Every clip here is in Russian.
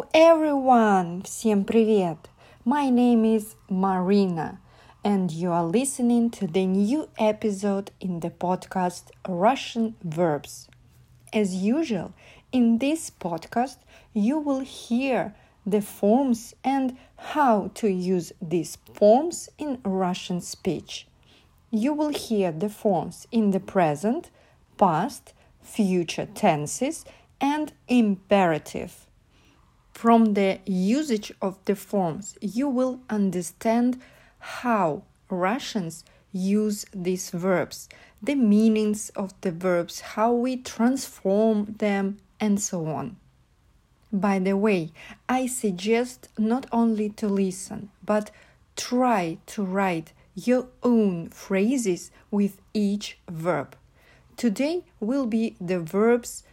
Hello everyone! Всем привет! My name is Marina and you are listening to the new episode in the podcast Russian Verbs. As usual, in this podcast you will hear the forms and how to use these forms in Russian speech. You will hear the forms in the present, past, future tenses and imperative. From the usage of the forms, you will understand how Russians use these verbs, the meanings of the verbs, how we transform them, and so on. By the way, I suggest not only to listen, but try to write your own phrases with each verb. Today will be the verbs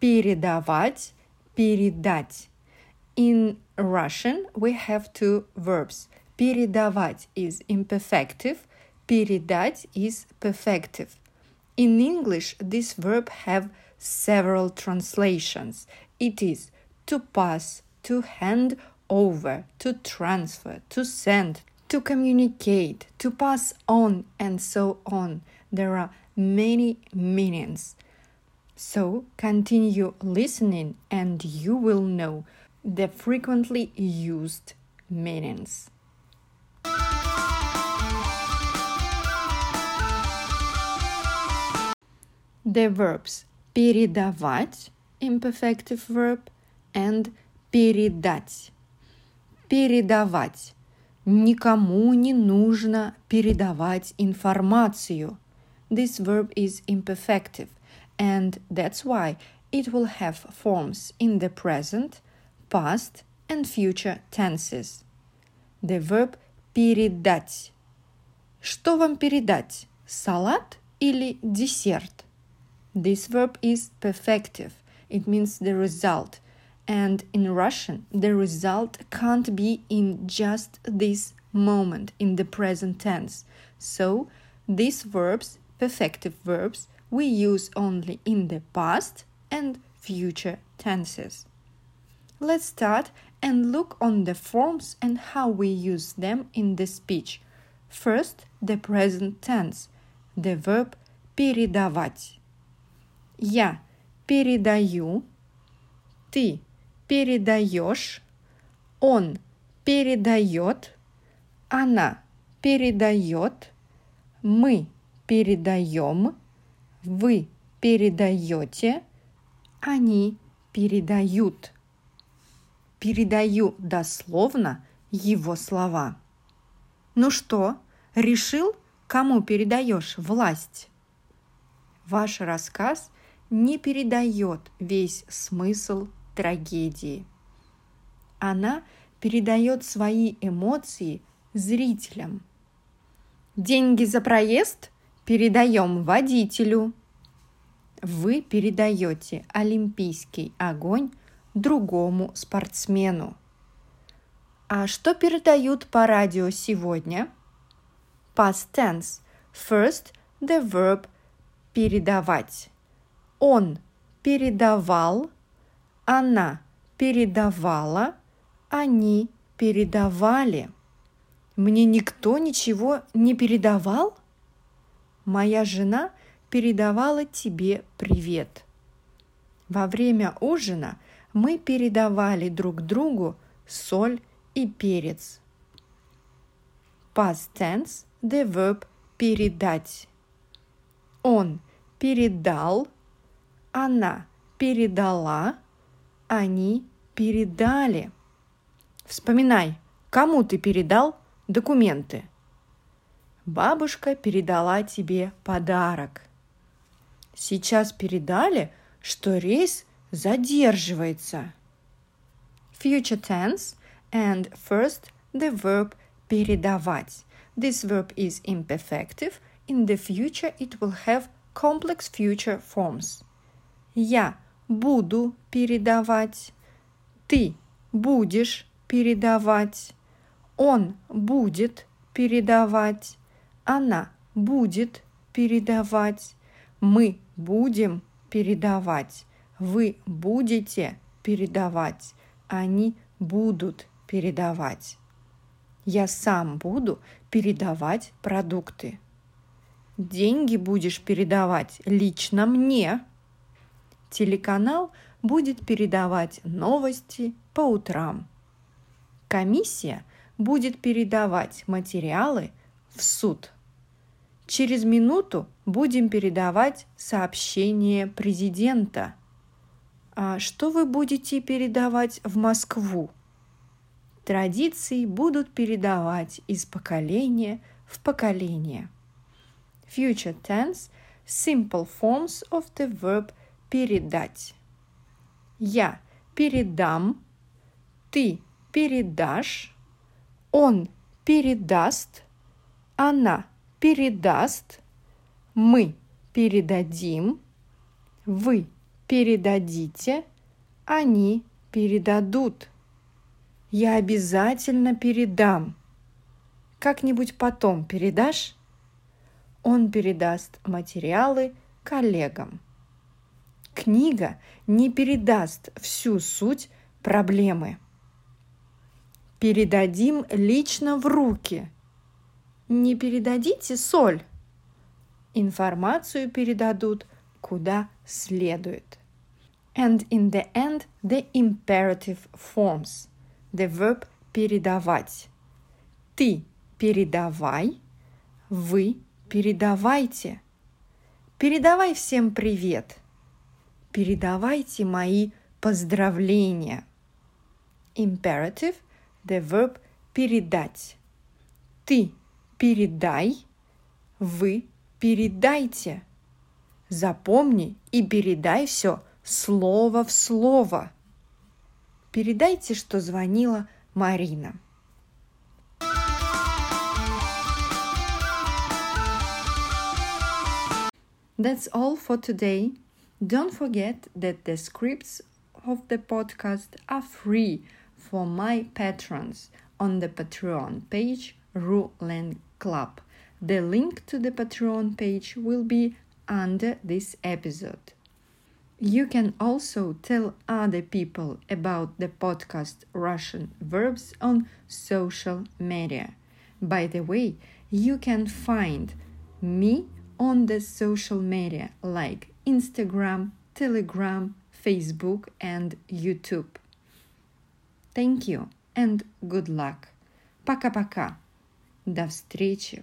передавать, передать. In Russian, we have two verbs. Передавать is imperfective, передать is perfective. In English, this verb have several translations. It is to pass, to hand over, to transfer, to send, to communicate, to pass on, and so on. There are many meanings. So continue listening and you will know the frequently used meanings. The verbs передавать imperfective verb and передать. Передавать. Никому не нужно передавать информацию. This verb is imperfective and that's why it will have forms in the present, past, and future tenses. The verb передать. Что вам передать? Салат или десерт? This verb is perfective. It means the result. And in Russian, the result can't be in just this moment, in the present tense. So, these verbs, perfective verbs, we use only in the past and future tenses. Let's start and look on the forms and how we use them in the speech. First, the present tense, the verb передавать. Я передаю, ты передаешь, он передает, она передает, мы передаем, вы передаете, они передают. Передаю дословно его слова. Ну что, решил, кому передаешь власть? Ваш рассказ не передает весь смысл трагедии. Она передает свои эмоции зрителям. Деньги за проезд передаем водителю. Вы передаете олимпийский огонь другому спортсмену. А что передают по радио сегодня? Past tense. First, the verb передавать. Он передавал, она передавала, они передавали. Мне никто ничего не передавал? Моя жена передавала тебе привет. Во время ужина мы передавали друг другу соль и перец. Past tense – the verb передать. Он передал, она передала, они передали. Вспоминай, кому ты передал документы. Бабушка передала тебе подарок. Сейчас передали, что рейс задерживается. Future tense and first the verb передавать. This verb is imperfective. In the future it will have complex future forms. Я буду передавать. Ты будешь передавать. Он будет передавать. Она будет передавать. Мы будем передавать. Вы будете передавать. они будут передавать. Я сам буду передавать продукты. Деньги будешь передавать лично мне. Телеканал будет передавать новости по утрам. Комиссия будет передавать материалы в суд. Через минуту будем передавать сообщение президента. А что вы будете передавать в Москву? Традиции будут передавать из поколения в поколение. Future tense – simple forms of the verb передать. Я передам, ты передашь, он передаст, она передаст, мы передадим, вы передадите, они передадут. Я обязательно передам. Как-нибудь потом передашь? Он передаст материалы коллегам. Книга не передаст всю суть проблемы. Передадим лично в руки. Не передадите соль. Информацию передадут куда следует. And in the end, the imperative forms. The verb передавать. Ты передавай, вы передавайте. Передавай всем привет. Передавайте мои поздравления. Imperative – the verb передать. Ты передай, вы передайте. Запомни и передай все слово в слово. Передайте, что звонила Марина. That's all for today. Don't forget that the scripts of the podcast are free for my patrons on the Patreon page Ruland Club. The link to the Patreon page will be under this episode. You can also tell other people about the podcast Russian Verbs on social media. By the way, you can find me on the social media like Instagram, Telegram, Facebook, and YouTube. Thank you and good luck. Пока-пока. До встречи.